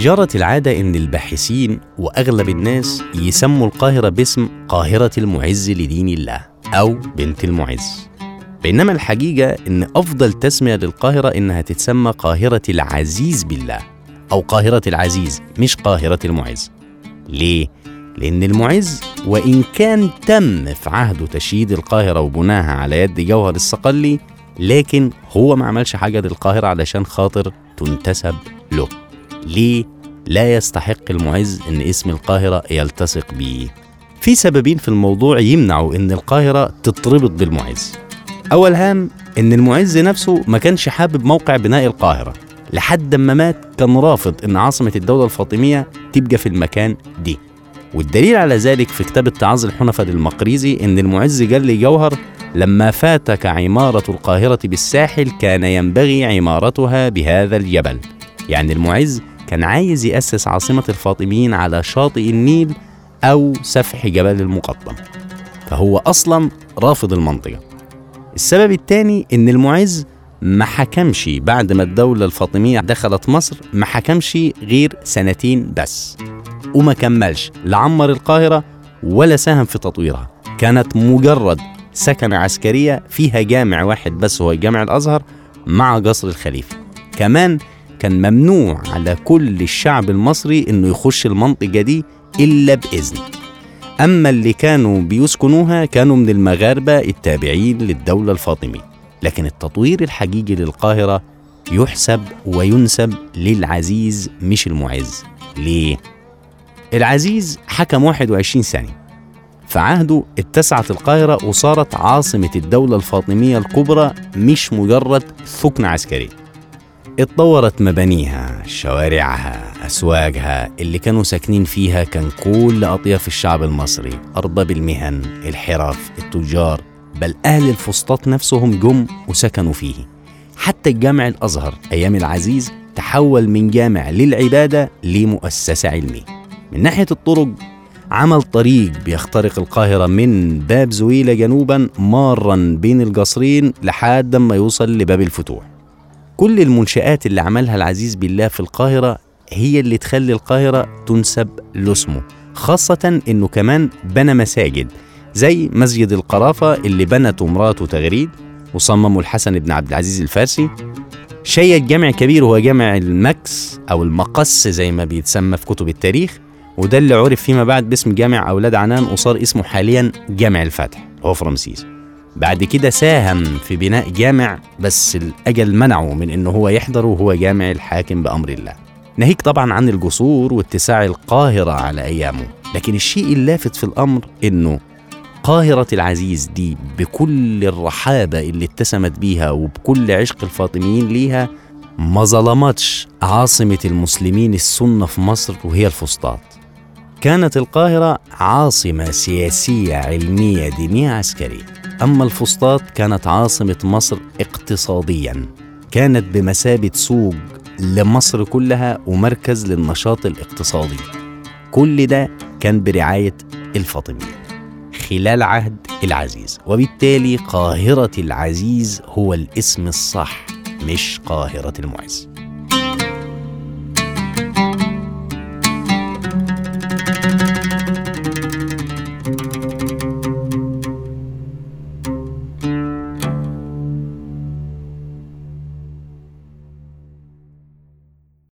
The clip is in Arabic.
جرت العادة إن الباحثين وأغلب الناس يسموا القاهرة باسم قاهرة المعز لدين الله أو بنت المعز. بينما الحقيقة إن أفضل تسمية للقاهرة إنها تتسمى قاهرة العزيز بالله أو قاهرة العزيز مش قاهرة المعز. ليه؟ لأن المعز وإن كان تم في عهده تشييد القاهرة وبناها على يد جوهر الصقلي لكن هو ما عملش حاجة للقاهرة علشان خاطر تنتسب له. ليه؟ لا يستحق المعز إن اسم القاهرة يلتصق بيه في سببين في الموضوع يمنعوا إن القاهرة تتربط بالمعز. أول هام إن المعز نفسه ما كانش حابب موقع بناء القاهرة. لحد ما مات كان رافض إن عاصمة الدولة الفاطمية تبقى في المكان دي. والدليل على ذلك في كتاب التعاظ الحنفة للمقريزي إن المعز قال لجوهر لما فاتك عمارة القاهرة بالساحل كان ينبغي عمارتها بهذا الجبل. يعني المعز كان عايز يأسس عاصمة الفاطميين على شاطئ النيل أو سفح جبل المقطم فهو أصلا رافض المنطقة. السبب الثاني إن المعز ما حكمش بعد ما الدولة الفاطمية دخلت مصر ما حكمش غير سنتين بس وما كملش لعمر القاهرة ولا ساهم في تطويرها. كانت مجرد سكنة عسكرية فيها جامع واحد بس هو جامع الأزهر مع قصر الخليفة. كمان كان ممنوع على كل الشعب المصري إنه يخش المنطقة دي إلا بإذن. أما اللي كانوا بيسكنوها كانوا من المغاربة التابعين للدولة الفاطمية. لكن التطوير الحقيقي للقاهرة يحسب وينسب للعزيز مش المعز. ليه؟ العزيز حكم 21 سنة في عهده اتسعت القاهرة وصارت عاصمة الدولة الفاطمية الكبرى مش مجرد ثكنة عسكرية اتطورت مبانيها شوارعها أسواقها اللي كانوا ساكنين فيها كان كل أطياف الشعب المصري أرباب المهن الحرف التجار بل أهل الفسطاط نفسهم جم وسكنوا فيه. حتى الجامع الأزهر أيام العزيز تحول من جامع للعبادة لمؤسسة علمية. من ناحية الطرق عمل طريق بيخترق القاهرة من باب زويلة جنوبا مارا بين القصرين لحد ما يوصل لباب الفتوح. كل المنشآت اللي عملها العزيز بالله في القاهرة هي اللي تخلي القاهرة تنسب لاسمه خاصة إنه كمان بنى مساجد زي مسجد القرافة اللي بنته مراته تغريد وصممه الحسن بن عبد العزيز الفارسي. شيد جامع كبير هو جامع المكس أو المقص زي ما بيتسمى في كتب التاريخ وده اللي عرف فيما بعد باسم جامع أولاد عنان وصار اسمه حاليا جامع الفتح هو في رمسيس بعد كده ساهم في بناء جامع بس الأجل منعه من إنه هو يحضره وهو جامع الحاكم بأمر الله. ناهيك طبعا عن الجسور واتساع القاهرة على أيامه. لكن الشيء اللافت في الأمر إنه قاهرة العزيز دي بكل الرحابة اللي اتسمت بيها وبكل عشق الفاطميين ليها ما ظلمتش عاصمة المسلمين السنة في مصر وهي الفسطاط. كانت القاهرة عاصمة سياسية علمية دينية عسكرية. أما الفسطاط كانت عاصمة مصر اقتصاديا. كانت بمثابة سوق لمصر كلها ومركز للنشاط الاقتصادي. كل ده كان برعاية الفاطميين. خلال عهد العزيز. وبالتالي قاهرة العزيز هو الاسم الصح مش قاهرة المعز.